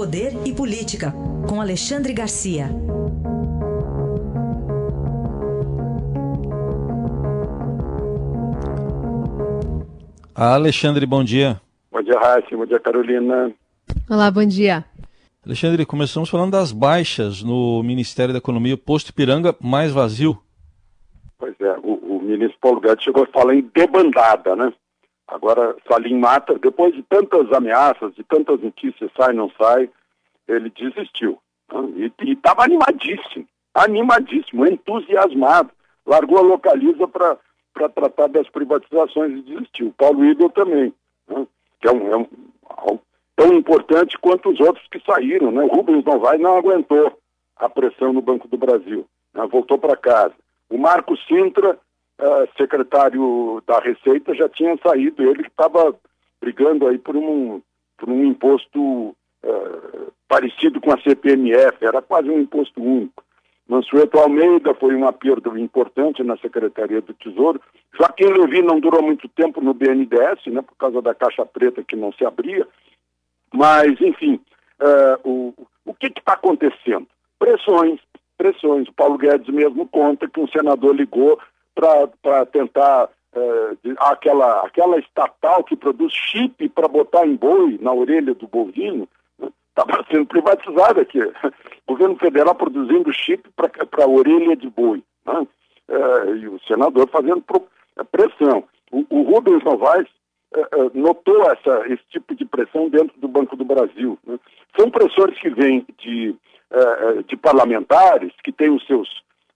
Poder e Política, com Alexandre Garcia. Alexandre, bom dia. Bom dia, Raíssa. Bom dia, Carolina. Olá, bom dia. Alexandre, começamos falando das baixas no Ministério da Economia, posto Ipiranga mais vazio. Pois é, o, o ministro Paulo Guedes chegou a falar em debandada, né? Agora, Salim Mata, depois de tantas ameaças, de tantas notícias, sai, não sai, ele desistiu. Né? E estava animadíssimo, animadíssimo, entusiasmado. Largou a localiza para tratar das privatizações e desistiu. Paulo Idel também, né? que é um, é um, tão importante quanto os outros que saíram. Né? O Rubens vai não aguentou a pressão no Banco do Brasil, né? voltou para casa. O Marco Sintra secretário da Receita, já tinha saído, ele estava brigando aí por um, por um imposto uh, parecido com a CPMF, era quase um imposto único. Mansueto Almeida foi uma perda importante na Secretaria do Tesouro. Joaquim Levi não durou muito tempo no BNDES, né, por causa da caixa preta que não se abria. Mas, enfim, uh, o, o que está acontecendo? Pressões, pressões. O Paulo Guedes mesmo conta que um senador ligou para tentar é, aquela, aquela estatal que produz chip para botar em boi na orelha do bovino, estava né? sendo privatizada aqui. O governo federal produzindo chip para a orelha de boi. Né? É, e o senador fazendo pro, é, pressão. O, o Rubens Novaes é, é, notou essa, esse tipo de pressão dentro do Banco do Brasil. Né? São pressores que vêm de, é, de parlamentares que têm os seus,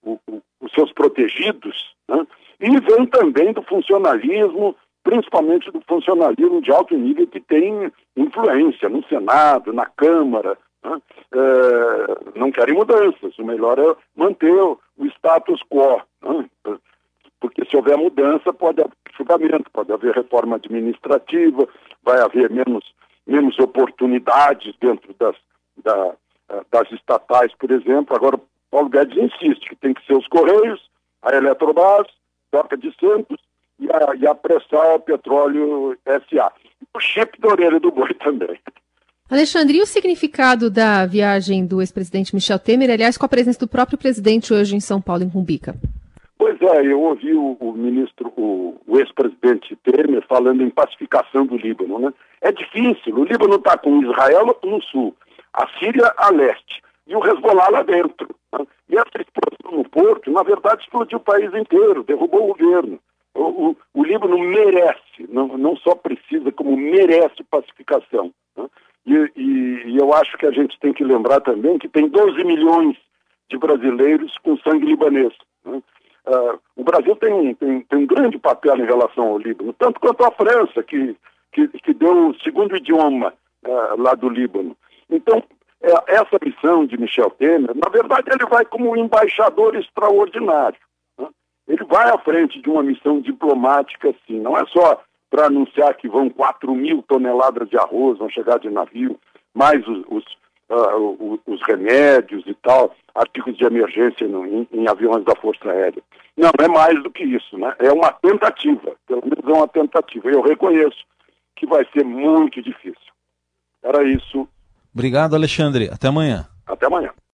o, o, os seus protegidos, né? E vem também do funcionalismo, principalmente do funcionalismo de alto nível que tem influência no Senado, na Câmara. Né? É, não querem mudanças, o melhor é manter o, status quo. Né? Porque se houver mudança, pode haver julgamento, pode haver reforma administrativa, vai haver menos, menos oportunidades dentro das, da, das estatais, por exemplo. Agora, Paulo Guedes insiste que tem que ser os Correios, a Eletrobras, Toca de Santos e a, e a Pressal Petróleo SA. O chip da orelha do boi também. Alexandre, e o significado da viagem do ex-presidente Michel Temer, aliás, com a presença do próprio presidente hoje em São Paulo, em Cumbica? Pois é, eu ouvi o, o ministro, o, o ex-presidente Temer falando em pacificação do Líbano, né? É difícil, o Líbano está com Israel no sul, a Síria a leste e o Hezbollah lá dentro. Né? E essa explosão no porto, na verdade, explodiu o país inteiro, derrubou o governo. O, o, o Líbano merece, não, não só precisa, como merece pacificação. Né? E, e, e, eu acho que a gente tem que lembrar também que tem 12 milhões de brasileiros com sangue libanês. Né? Uh, o Brasil tem, tem, tem, um grande papel em relação ao Líbano, tanto quanto a França, que, que, que deu o segundo idioma uh, lá do Líbano. Então, essa missão de Michel Temer, na verdade, ele vai como embaixador extraordinário. Né? Ele vai à frente de uma missão diplomática, assim, não é só para anunciar que vão 4 mil toneladas de arroz, vão chegar de navio, mais os, os, uh, os remédios e tal, artigos de emergência no, em, em, aviões da Força Aérea. Não, é mais do que isso, né? É uma tentativa, pelo menos é uma tentativa. Eu reconheço que vai ser muito difícil. Era isso Obrigado, Alexandre. Até amanhã. Até amanhã.